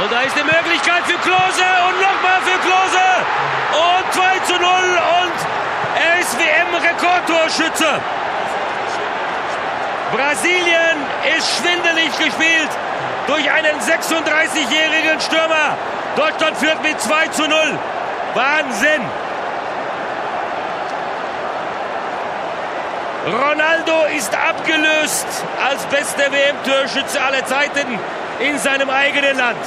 Und da ist die Möglichkeit für Klose und nochmal für Klose. Und 2 zu 0 und er ist WM-Rekordtorschütze. Brasilien ist schwindelig gespielt durch einen 36-jährigen Stürmer. Deutschland führt mit 2 zu 0. Wahnsinn. Ronaldo ist abgelöst als bester WM-Torschütze aller Zeiten in seinem eigenen Land.